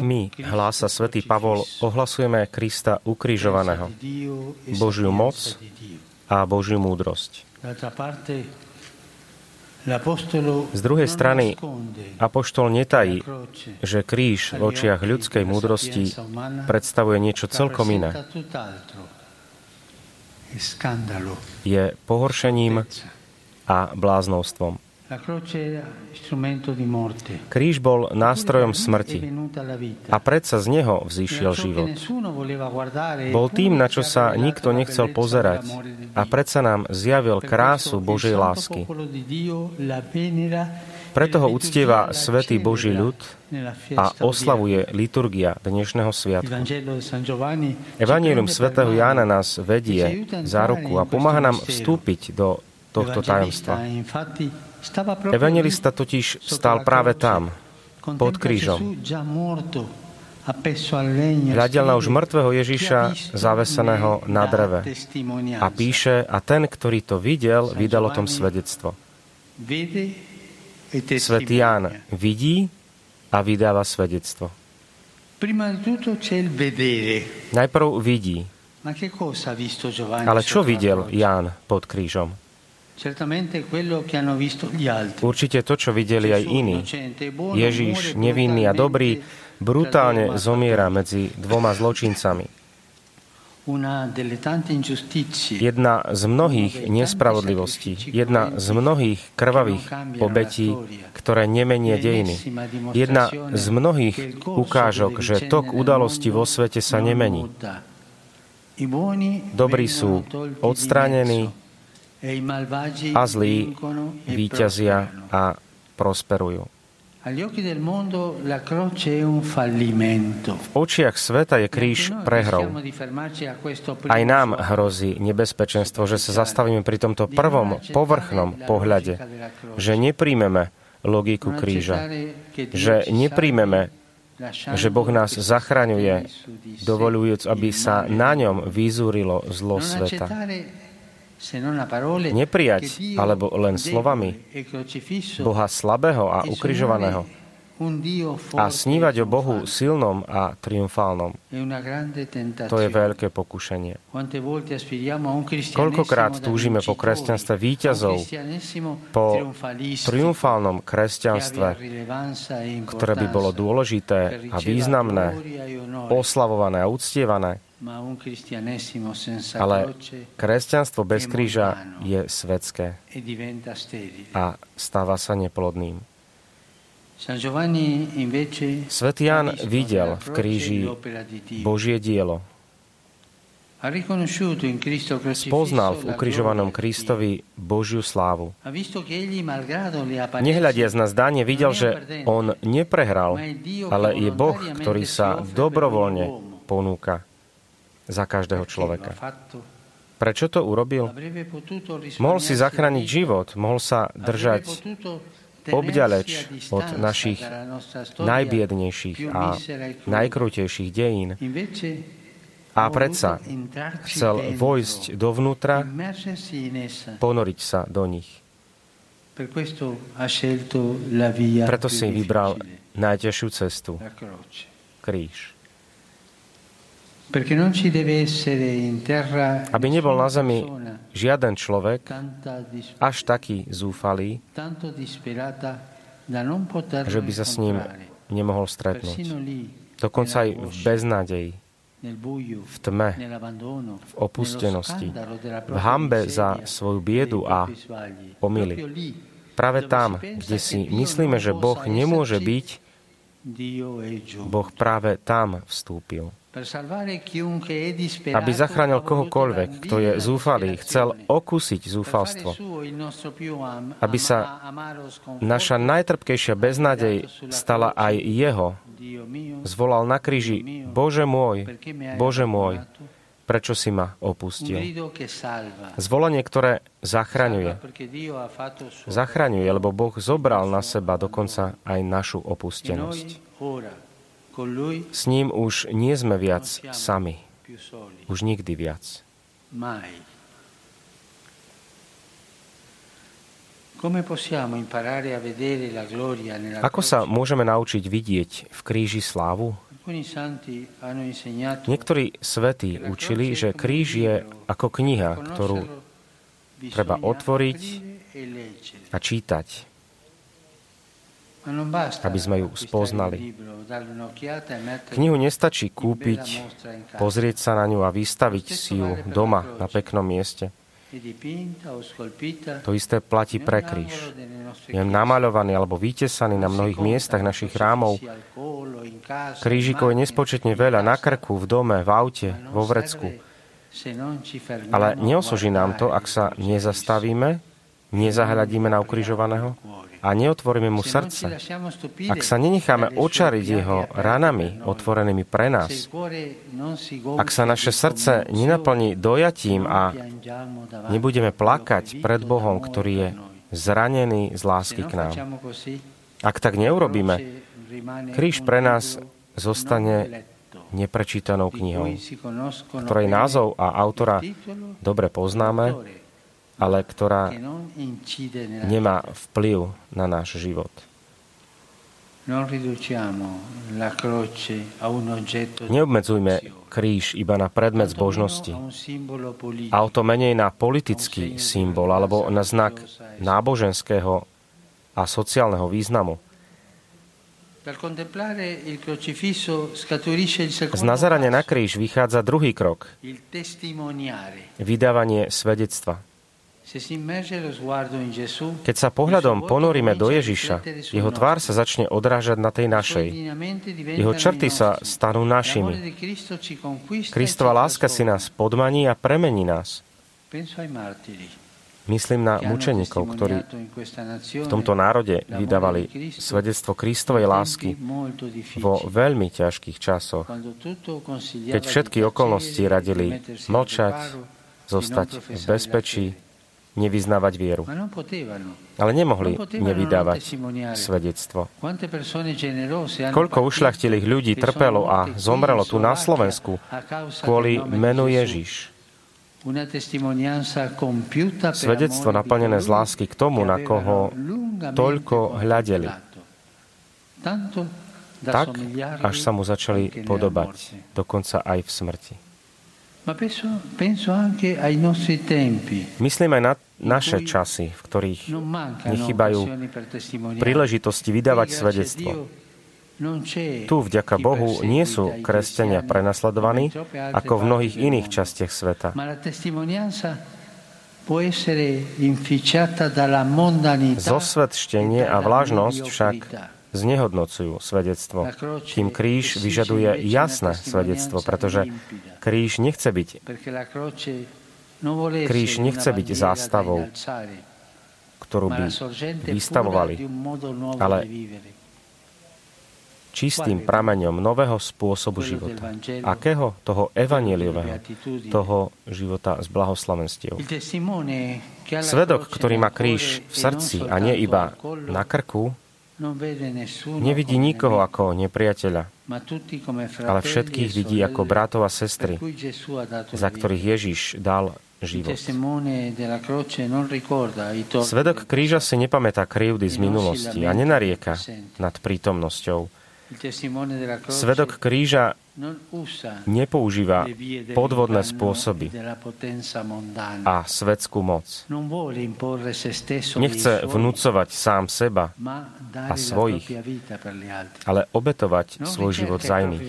My, hlása svätý Pavol, ohlasujeme Krista ukrižovaného Božiu moc a Božiu múdrosť. Z druhej non strany, Apoštol netají, že kríž v očiach ľudskej múdrosti predstavuje niečo celkom iné. Je pohoršením a bláznovstvom. Kríž bol nástrojom smrti a predsa z neho vzýšiel život. Bol tým, na čo sa nikto nechcel pozerať a predsa nám zjavil krásu Božej lásky. Preto e ho uctieva svätý Boží ľud a oslavuje liturgia dnešného sviatku. Evangelium svätého Jána nás vedie za ruku a pomáha nám vstúpiť do tohto tajomstva. Evangelista totiž stál práve tam, pod krížom. Hľadel na už mŕtvého "Chi ha Ježiša visto zaveseného na dreve. testimonianza." A píše, a ten, ktorý to videl, vydal o tom svedectvo. Vede e Svetý Ján vidí a vydáva svedectvo. Najprv vidí, ale čo videl? Ján pod krížom? Určite to, čo videli aj iní. muore nevinný a dobrý, brutálne zomiera medzi dvoma zločincami. Jedna z mnohých nespravodlivostí, jedna z mnohých krvavých obetí, ktoré nemenie dejiny. Jedna z mnohých ukážok, že tok udalosti vo svete sa nemení. Dobrí sú odstránení a zlí víťazia a prosperujú. V očiach sveta je kríž prehrou. Aj nám hrozí nebezpečenstvo, že sa zastavíme pri tomto prvom povrchnom pohľade, že nepríjmeme logiku kríža, že nepríjmeme, že Boh nás zachraňuje, dovolujúc, aby sa na ňom vyzúrilo zlo sveta. Neprijať, alebo len slovami, e Boha slabého a e ukrižovaného. a forte snívať e o Bohu silnom a triumfálnom. To je veľké pokušenie. Koľkokrát túžime po kresťanstve víťazov, po triumfálnom kresťanstve, e ktoré by bolo dôležité a významné, e oslavované a uctievané, Ale kresťanstvo bez kríža je svetské e a stáva sa neplodným. Svetý ha Ján videl v kríži. Božie dielo. Spoznal v ukrižovanom Kristovi Božiu slávu. Nehľadiac na zdanie, videl, že on neprehral, ale je Boh, ktorý sa dobrovoľne ponúka za každého človeka. Prečo to urobil? Mohol si zachrániť život, mohol sa držať obďaleč od našich najbiednejších a e najkrutejších dejín. A predsa chcel vojsť dovnútra, ponoriť sa do nich. Preto si vybral najťažšiu cestu, kríž. Aby nebol na zemi žiaden človek až taký zúfalý, že by sa s ním nemohol stretnúť. Dokonca aj v beznádeji, v tme, v opustenosti, v hambe za svoju biedu a omily. Práve tam, kde si myslíme, že Boh nemôže byť. Boh práve tam vstúpil. Aby zachránil kohokoľvek, kto je zúfalý, chcel okúsiť zúfalstvo. Aby sa Naša najtrpkejšia beznádej stala aj jeho. Zvolal na kríži, Bože môj, Bože môj, prečo si ma opustil? Zvolanie, ktoré zachraňuje. Zachraňuje, lebo Boh zobral na seba dokonca aj našu E opustenosť. S ním už nie sme viac sami. Už nikdy viac. Ako sa môžeme naučiť vidieť v kríži slávu? Niektorí svätí učili, že kríž je ako kniha, ktorú treba otvoriť e a čítať, aby sme ju spoznali. Knihu nestačí kúpiť, pozrieť sa na ňu a vystaviť si ju doma na peknom mieste. To isté platí pre kríž. Je namaľovaný alebo vytesaný na mnohých miestach našich rámov. Krížikov je nespočetne veľa na krku, v dome, v aute, vo vrecku. Ale neosoží nám to, ak sa nezastavíme, nezahľadíme na ukrižovaného a neotvoríme mu srdce, ak sa nenecháme očariť jeho ranami otvorenými pre nás, ak sa naše srdce nenaplní dojatím a nebudeme plakať pred Bohom, ktorý je zranený z lásky k nám. Ak tak neurobíme, kríž pre nás zostane neprečítanou knihou, ktorej názov a autora dobre poznáme, ale ktorá nemá vplyv na náš život. Neobmedzujme kríž iba na predmet zbožnosti, a o to menej na politický symbol alebo na znak náboženského a sociálneho významu. Z nazerania na kríž vychádza druhý krok. Vydávanie svedectva. Keď sa pohľadom ponoríme do Ježiša, jeho tvár sa začne odrážať na tej našej. Jeho črty sa stanú našimi. Kristova láska si nás podmaní a premení nás. Myslím na mučeníkov, ktorí v tomto národe vydávali svedectvo Kristovej lásky vo veľmi ťažkých časoch, keď všetky okolnosti radili mlčať, zostať v bezpečí, nevyznávať vieru. Ale nemohli nevydávať svedectvo. Koľko ušľachtilých ľudí trpelo a zomrelo tu na Slovensku kvôli menu Ježiš. Svedectvo naplnené z lásky k tomu, na koho toľko hľadeli. Tak, až sa mu začali podobať, dokonca aj v smrti. Myslím aj na naše časy, v ktorých nechybajú príležitosti vydávať svedectvo. Tu, vďaka Bohu, nie sú kresťania prenasledovaní ako v mnohých iných častiach sveta. Zosvedštenie a vlážnosť však znehodnocujú svedectvo. Kým kríž vyžaduje jasné svedectvo, pretože kríž nechce byť kríž nechce byť zástavou, ktorú by vystavovali, ale čistým prameňom nového spôsobu života. Akého? Toho evaneliového, toho života s blahoslavenstiev. Svedok, ktorý má kríž v srdci a nie iba na krku, Nevidí nikoho ako nepriateľa, ale všetkých vidí ako bratov a sestry, za ktorých Ježiš dal život. Svedok kríža si nepamätá krivdy z minulosti a nenarieka nad prítomnosťou. Svedok kríža nepoužíva podvodné spôsoby a svetskú moc. Nechce vnúcovať sám seba a svojich, ale obetovať svoj život za iných.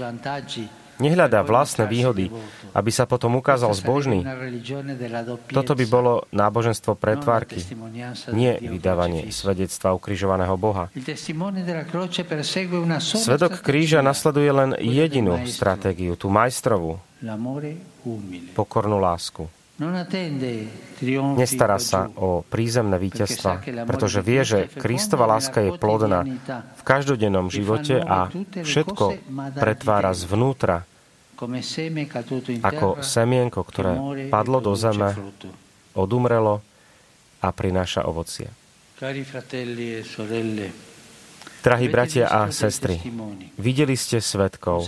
Nehľadá vlastné výhody, aby sa potom ukázal zbožný. Toto by bolo náboženstvo pretvárky, nie vydávanie svedectva ukrižovaného Boha. Svedok kríža nasleduje len jedinú stratégiu, tú majstrovú, pokornú lásku. Nestará sa o prízemné víťazstva, pretože vie, že Kristova láska je plodná v každodennom živote a všetko pretvára zvnútra ako semienko, ktoré padlo do zeme, odumrelo a prináša ovocie. E Drahí bratia a sestry, videli ste svetkov.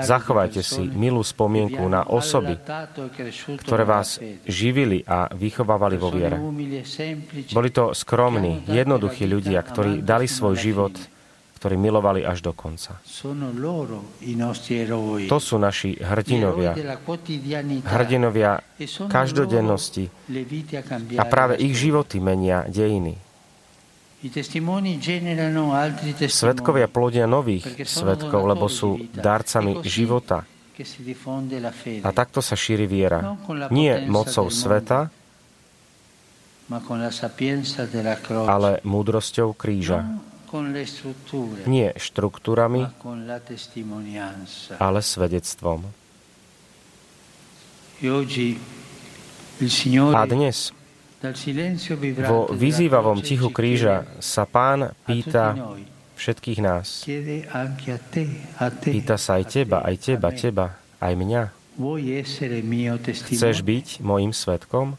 Zachovajte si milú spomienku na osoby, ktoré vás živili a vychovávali vo viere. Boli to skromní, jednoduchí ľudia, ktorí dali svoj život ktorí milovali až do konca. To sú naši hrdinovia. Hrdinovia každodennosti. A práve ich životy menia dejiny. Svetkovia plodia nových svetkov, lebo sú darcami života. A takto sa šíri viera. Nie mocou sveta, ale múdrosťou kríža. Nie štruktúrami, ale svedectvom. A dnes vo vyzývavom tichu kríža sa pán pýta všetkých nás. Pýta sa aj teba, aj teba, teba, aj mňa. Chceš byť mojim svetkom?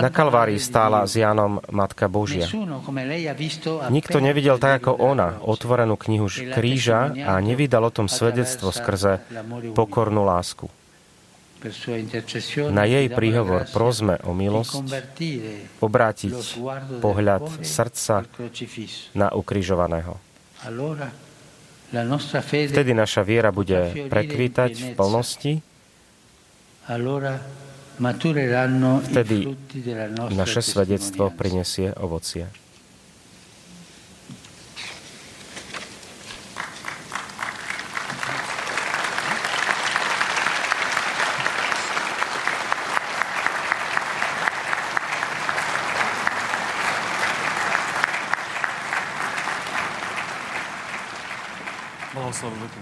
Na Kalvárii stála s Jánom Matka Božia. Nikto nevidel tak ako ona otvorenú knihu kríža a nevydal o tom svedectvo skrze pokornú lásku. Na jej príhovor prosme o milosť obrátiť pohľad srdca na ukrižovaného. Vtedy naša viera bude prekvítať v plnosti Vtedy naše svedectvo prinesie ovocie. Sağ olun.